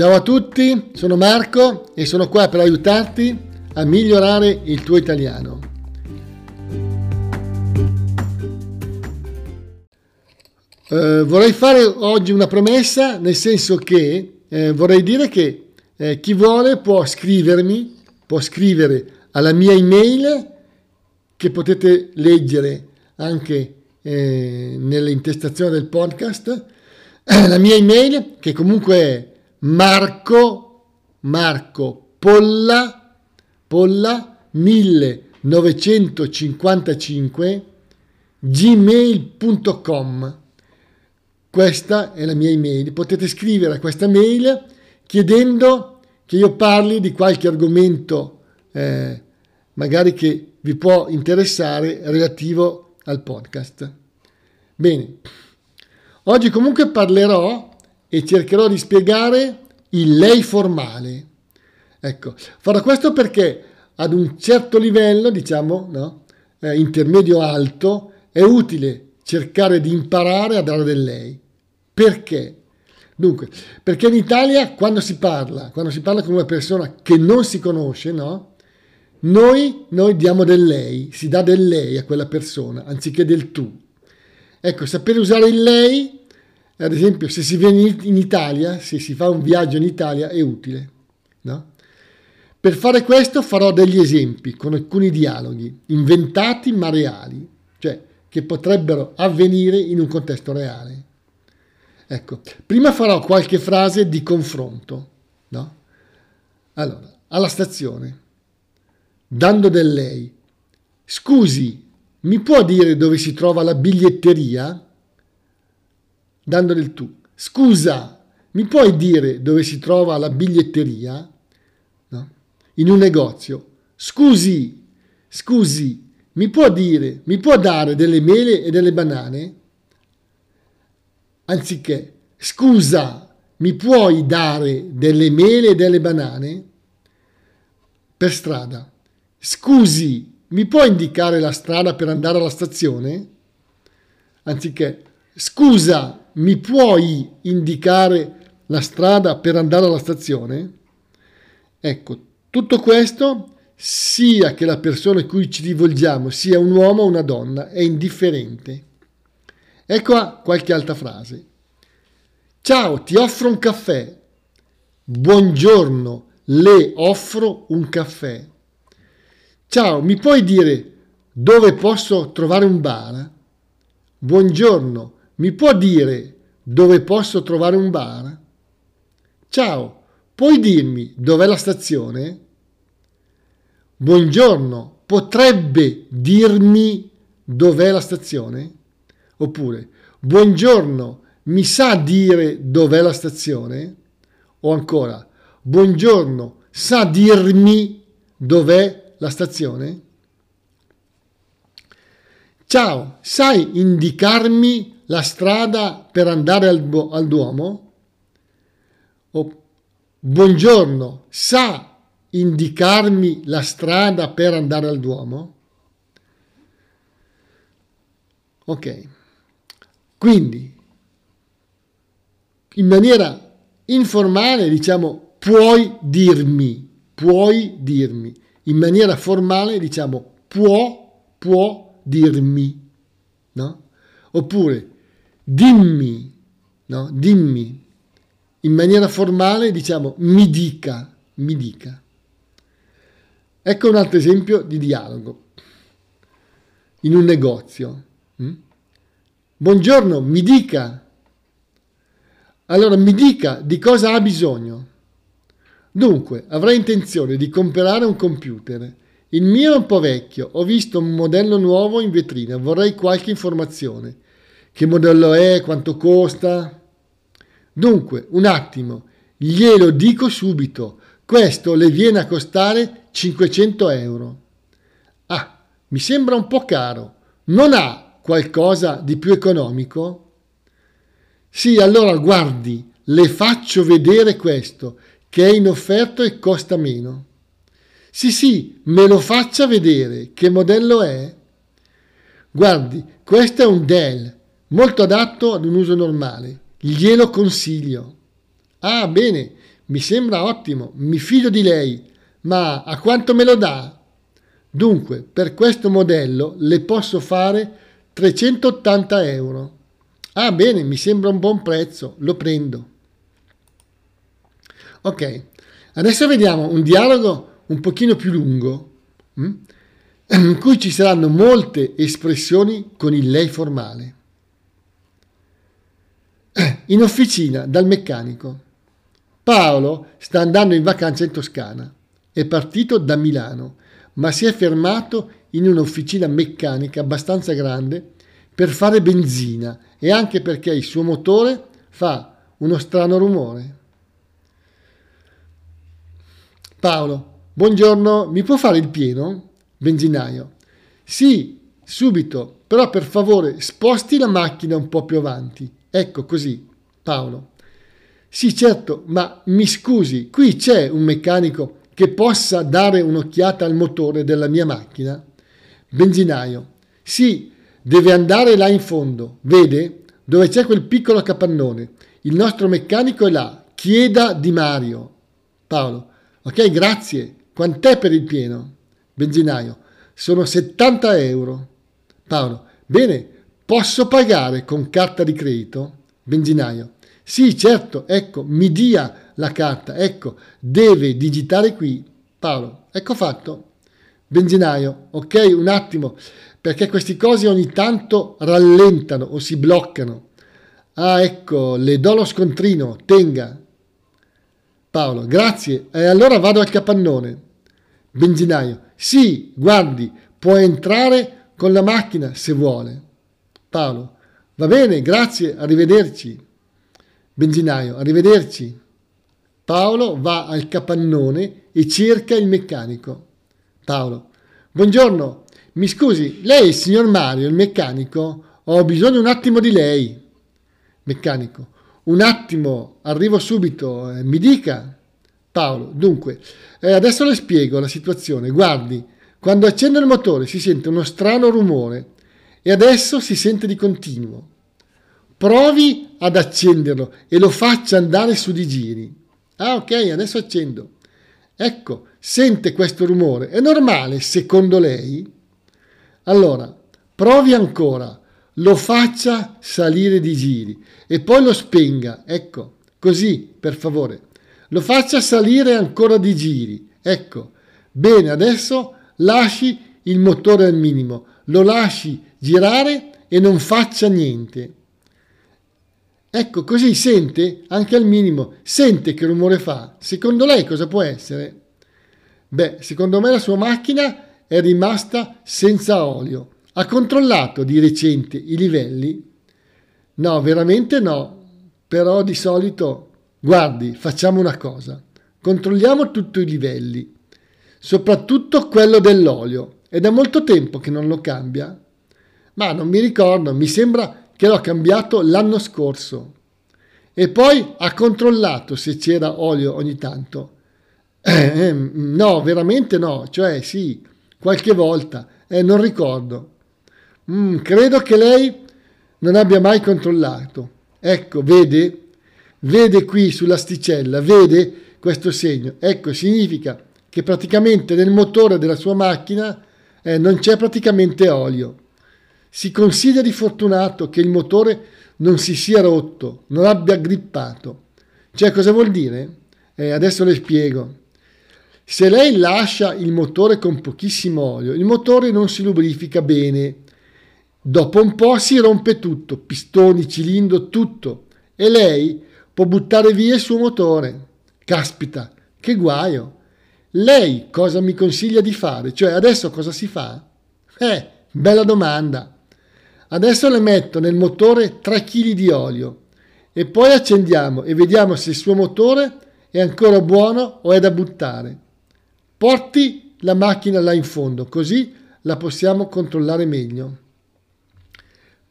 Ciao a tutti, sono Marco e sono qua per aiutarti a migliorare il tuo italiano. Eh, vorrei fare oggi una promessa, nel senso che eh, vorrei dire che eh, chi vuole può scrivermi, può scrivere alla mia email che potete leggere anche eh, nell'intestazione del podcast. La mia email che comunque è Marco, Marco Polla, Polla 1955 gmail.com. Questa è la mia email. Potete scrivere a questa mail chiedendo che io parli di qualche argomento eh, magari che vi può interessare relativo al podcast. Bene, oggi comunque parlerò e cercherò di spiegare il lei formale. Ecco, farò questo perché ad un certo livello, diciamo, no, eh, intermedio alto, è utile cercare di imparare a dare del lei. Perché? Dunque, perché in Italia quando si parla, quando si parla con una persona che non si conosce, no? Noi, noi diamo del lei, si dà del lei a quella persona anziché del tu. Ecco, sapere usare il lei ad esempio, se si viene in Italia, se si fa un viaggio in Italia, è utile. No? Per fare questo farò degli esempi con alcuni dialoghi, inventati ma reali, cioè che potrebbero avvenire in un contesto reale. Ecco, prima farò qualche frase di confronto. No? Allora, alla stazione, dando del lei. Scusi, mi può dire dove si trova la biglietteria? Dando del tu. Scusa, mi puoi dire dove si trova la biglietteria? No? In un negozio. Scusi, scusi, mi può dire, mi può dare delle mele e delle banane? Anziché, scusa, mi puoi dare delle mele e delle banane? Per strada. Scusi, mi puoi indicare la strada per andare alla stazione? Anziché, scusa, mi puoi indicare la strada per andare alla stazione? Ecco, tutto questo, sia che la persona a cui ci rivolgiamo sia un uomo o una donna, è indifferente. Ecco qualche altra frase. Ciao, ti offro un caffè. Buongiorno, le offro un caffè. Ciao, mi puoi dire dove posso trovare un bar? Buongiorno, mi può dire dove posso trovare un bar? Ciao, puoi dirmi dov'è la stazione? Buongiorno, potrebbe dirmi dov'è la stazione? Oppure, buongiorno, mi sa dire dov'è la stazione? O ancora, buongiorno, sa dirmi dov'è la stazione? Ciao, sai indicarmi la strada per andare al, al Duomo? O, buongiorno, sa indicarmi la strada per andare al Duomo? Ok, quindi in maniera informale diciamo puoi dirmi, puoi dirmi, in maniera formale diciamo può, può dirmi, no? Oppure dimmi, no? Dimmi. In maniera formale diciamo mi dica, mi dica. Ecco un altro esempio di dialogo. In un negozio. Hm? Buongiorno, mi dica. Allora mi dica di cosa ha bisogno. Dunque, avrei intenzione di comprare un computer. Il mio è un po' vecchio, ho visto un modello nuovo in vetrina, vorrei qualche informazione. Che modello è? Quanto costa? Dunque, un attimo, glielo dico subito. Questo le viene a costare 500 euro. Ah, mi sembra un po' caro. Non ha qualcosa di più economico? Sì, allora guardi, le faccio vedere questo, che è in offerta e costa meno. Sì, sì, me lo faccia vedere. Che modello è? Guardi, questo è un Dell molto adatto ad un uso normale. Glielo consiglio. Ah, bene, mi sembra ottimo, mi fido di lei, ma a quanto me lo dà? Dunque, per questo modello le posso fare 380 euro. Ah, bene, mi sembra un buon prezzo, lo prendo. Ok, adesso vediamo un dialogo un pochino più lungo, hm? in cui ci saranno molte espressioni con il lei formale. In officina, dal meccanico. Paolo sta andando in vacanza in Toscana. È partito da Milano, ma si è fermato in un'officina meccanica abbastanza grande per fare benzina e anche perché il suo motore fa uno strano rumore. Paolo, buongiorno, mi può fare il pieno? Benzinaio. Sì, subito, però per favore sposti la macchina un po' più avanti. Ecco così. Paolo. Sì, certo, ma mi scusi, qui c'è un meccanico che possa dare un'occhiata al motore della mia macchina? Benzinaio. Sì, deve andare là in fondo, vede? Dove c'è quel piccolo capannone. Il nostro meccanico è là. Chieda di Mario. Paolo. Ok, grazie. Quant'è per il pieno? Benzinaio. Sono 70 euro. Paolo. Bene, posso pagare con carta di credito? Benzinaio. Sì, certo, ecco, mi dia la carta, ecco, deve digitare qui. Paolo, ecco fatto. Benzinaio, ok, un attimo, perché questi cosi ogni tanto rallentano o si bloccano. Ah, ecco, le do lo scontrino, tenga. Paolo, grazie, e allora vado al capannone. Benzinaio, sì, guardi, può entrare con la macchina se vuole. Paolo, va bene, grazie, arrivederci. Benzinaio, arrivederci. Paolo va al capannone e cerca il meccanico. Paolo, buongiorno, mi scusi, lei è il signor Mario, il meccanico? Ho bisogno un attimo di lei. Meccanico, un attimo, arrivo subito, eh, mi dica. Paolo, dunque, eh, adesso le spiego la situazione. Guardi, quando accendo il motore si sente uno strano rumore e adesso si sente di continuo. Provi ad accenderlo e lo faccia andare su di giri. Ah, ok, adesso accendo. Ecco, sente questo rumore. È normale, secondo lei? Allora, provi ancora, lo faccia salire di giri e poi lo spenga. Ecco, così, per favore. Lo faccia salire ancora di giri. Ecco. Bene, adesso lasci il motore al minimo, lo lasci girare e non faccia niente. Ecco, così sente, anche al minimo, sente che rumore fa. Secondo lei cosa può essere? Beh, secondo me la sua macchina è rimasta senza olio. Ha controllato di recente i livelli? No, veramente no. Però di solito, guardi, facciamo una cosa. Controlliamo tutti i livelli, soprattutto quello dell'olio. È da molto tempo che non lo cambia? Ma non mi ricordo, mi sembra che l'ho cambiato l'anno scorso e poi ha controllato se c'era olio ogni tanto. Eh, no, veramente no, cioè sì, qualche volta, eh, non ricordo. Mm, credo che lei non abbia mai controllato. Ecco, vede? Vede qui sull'asticella, vede questo segno. Ecco, significa che praticamente nel motore della sua macchina eh, non c'è praticamente olio. Si consideri fortunato che il motore non si sia rotto, non abbia grippato. Cioè, cosa vuol dire? Eh, adesso le spiego. Se lei lascia il motore con pochissimo olio, il motore non si lubrifica bene. Dopo un po' si rompe tutto, pistoni, cilindro, tutto. E lei può buttare via il suo motore. Caspita, che guaio. Lei cosa mi consiglia di fare? Cioè, adesso cosa si fa? Eh, bella domanda. Adesso le metto nel motore 3 kg di olio e poi accendiamo e vediamo se il suo motore è ancora buono o è da buttare. Porti la macchina là in fondo, così la possiamo controllare meglio.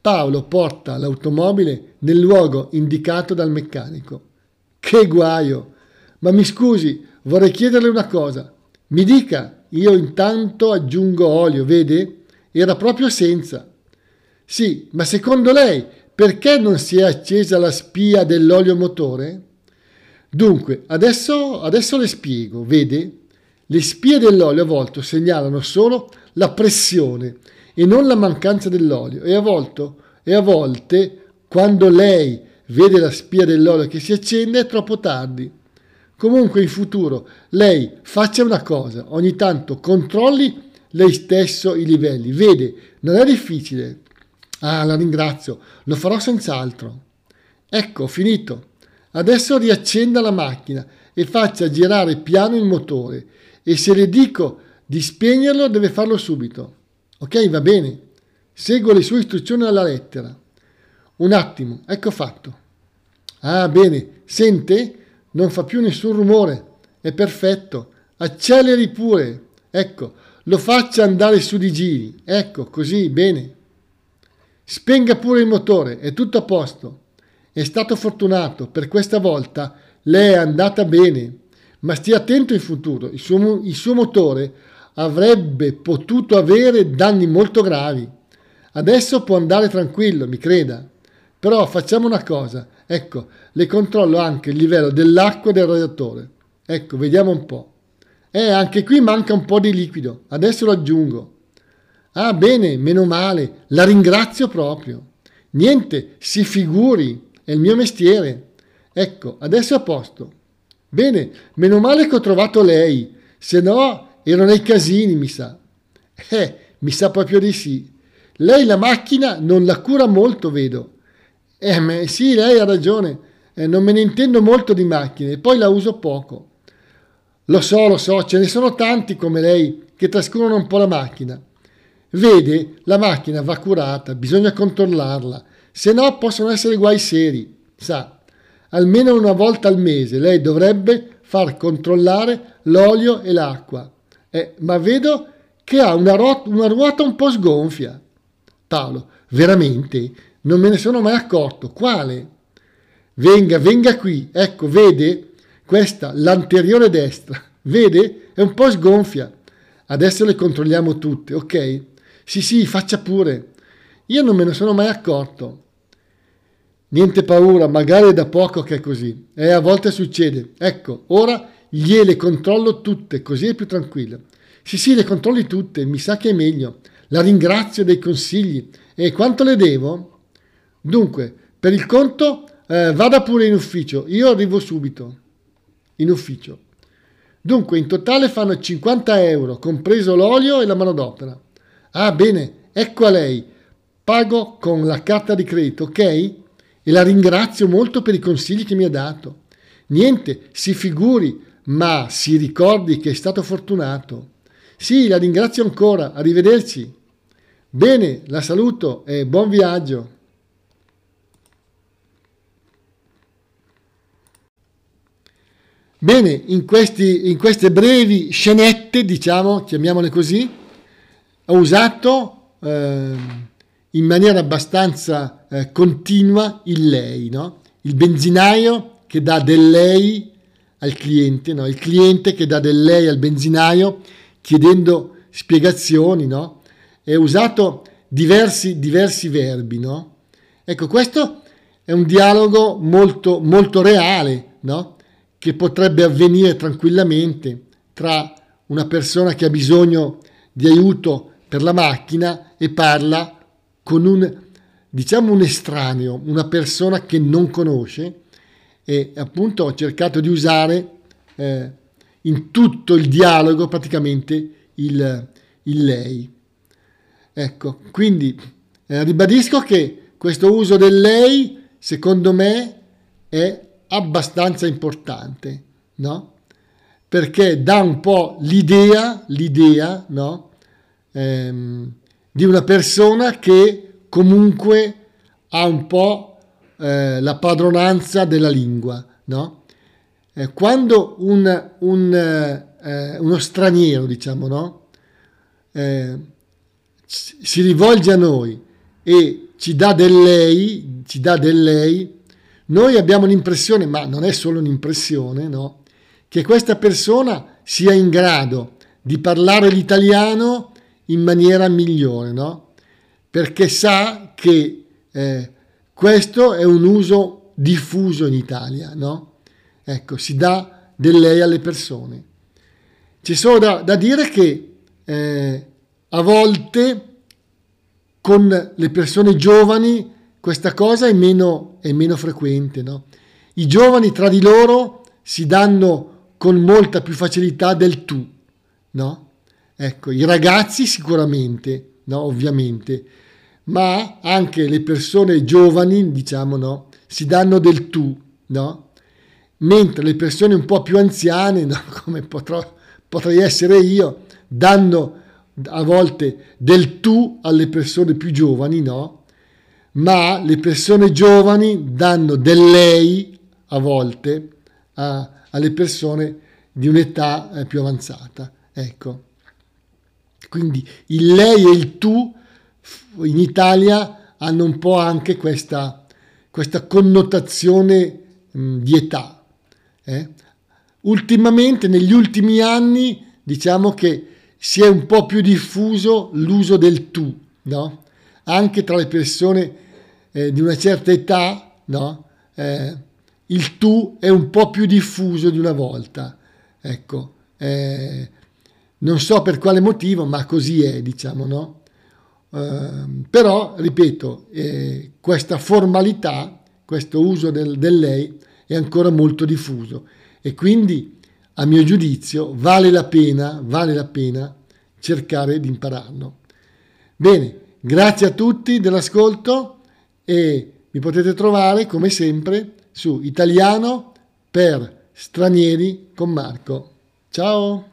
Paolo porta l'automobile nel luogo indicato dal meccanico. Che guaio! Ma mi scusi, vorrei chiederle una cosa. Mi dica, io intanto aggiungo olio, vede? Era proprio senza. Sì, ma secondo lei perché non si è accesa la spia dell'olio motore? Dunque, adesso, adesso le spiego, vede? Le spie dell'olio a volte segnalano solo la pressione e non la mancanza dell'olio e a volte, e a volte quando lei vede la spia dell'olio che si accende è troppo tardi. Comunque in futuro lei faccia una cosa, ogni tanto controlli lei stesso i livelli, vede, non è difficile. Ah, la ringrazio, lo farò senz'altro. Ecco, finito. Adesso riaccenda la macchina e faccia girare piano il motore e se le dico di spegnerlo deve farlo subito. Ok, va bene. Seguo le sue istruzioni alla lettera. Un attimo, ecco fatto. Ah, bene, sente? Non fa più nessun rumore. È perfetto. Acceleri pure. Ecco, lo faccia andare su di giri. Ecco, così, bene. Spenga pure il motore, è tutto a posto. È stato fortunato, per questa volta lei è andata bene, ma stia attento in futuro, il suo, il suo motore avrebbe potuto avere danni molto gravi. Adesso può andare tranquillo, mi creda. Però facciamo una cosa, ecco, le controllo anche il livello dell'acqua del radiatore. Ecco, vediamo un po'. Eh, anche qui manca un po' di liquido, adesso lo aggiungo. Ah, bene, meno male, la ringrazio proprio. Niente, si figuri, è il mio mestiere. Ecco, adesso è a posto. Bene, meno male che ho trovato lei, se no ero nei casini, mi sa. Eh, mi sa proprio di sì. Lei la macchina non la cura molto, vedo. Eh, ma sì, lei ha ragione. Eh, non me ne intendo molto di macchine, poi la uso poco. Lo so, lo so, ce ne sono tanti come lei che trascurano un po' la macchina. Vede, la macchina va curata, bisogna controllarla, se no possono essere guai seri. Sa, almeno una volta al mese lei dovrebbe far controllare l'olio e l'acqua. Eh, ma vedo che ha una, una ruota un po' sgonfia. Paolo, veramente? Non me ne sono mai accorto. Quale? Venga, venga qui. Ecco, vede? Questa, l'anteriore destra. Vede? È un po' sgonfia. Adesso le controlliamo tutte, ok? Sì, sì, faccia pure. Io non me ne sono mai accorto. Niente paura, magari è da poco che è così. E a volte succede. Ecco, ora gliele controllo tutte, così è più tranquilla. Sì, sì, le controlli tutte, mi sa che è meglio. La ringrazio dei consigli. E quanto le devo? Dunque, per il conto eh, vada pure in ufficio, io arrivo subito. In ufficio. Dunque, in totale fanno 50 euro, compreso l'olio e la manodopera. Ah, bene, ecco a lei. Pago con la carta di credito, ok? e la ringrazio molto per i consigli che mi ha dato. Niente, si figuri, ma si ricordi che è stato fortunato. Sì, la ringrazio ancora, arrivederci. Bene, la saluto e buon viaggio. Bene, in, questi, in queste brevi scenette, diciamo, chiamiamole così, ho usato eh, in maniera abbastanza eh, continua il lei, no? il benzinaio che dà del lei al cliente, no? il cliente che dà del lei al benzinaio chiedendo spiegazioni, no? è usato diversi, diversi verbi. No? Ecco, questo è un dialogo molto, molto reale, no? Che potrebbe avvenire tranquillamente tra una persona che ha bisogno di aiuto per la macchina e parla con un diciamo un estraneo, una persona che non conosce e appunto ho cercato di usare eh, in tutto il dialogo praticamente il, il lei. Ecco, quindi eh, ribadisco che questo uso del lei secondo me è abbastanza importante, no? Perché dà un po' l'idea, l'idea, no? Ehm, di una persona che comunque ha un po' eh, la padronanza della lingua, no? Eh, quando un, un, eh, uno straniero, diciamo, no? Eh, si rivolge a noi e ci dà del lei, ci dà del lei, noi abbiamo l'impressione, ma non è solo un'impressione, no? Che questa persona sia in grado di parlare l'italiano in maniera migliore, no? perché sa che eh, questo è un uso diffuso in Italia, no? ecco, si dà del lei alle persone. C'è solo da, da dire che eh, a volte con le persone giovani questa cosa è meno, è meno frequente. No? I giovani tra di loro si danno con molta più facilità del tu. No? Ecco, i ragazzi sicuramente, no? ovviamente, ma anche le persone giovani, diciamo, no? si danno del tu, no? mentre le persone un po' più anziane, no? come potrò, potrei essere io, danno a volte del tu alle persone più giovani, no? Ma le persone giovani danno del lei a volte a, alle persone di un'età eh, più avanzata. Ecco. Quindi il lei e il tu in Italia hanno un po' anche questa, questa connotazione mh, di età. Eh? Ultimamente, negli ultimi anni, diciamo che si è un po' più diffuso l'uso del tu, no? Anche tra le persone eh, di una certa età, no? Eh, il tu è un po' più diffuso di una volta. Ecco, eh, non so per quale motivo, ma così è, diciamo, no? Uh, però, ripeto, eh, questa formalità, questo uso del, del, lei è ancora molto diffuso e quindi, a mio giudizio, vale la pena, vale la pena cercare di impararlo. Bene, grazie a tutti dell'ascolto e mi potete trovare, come sempre, su italiano per stranieri con Marco. Ciao!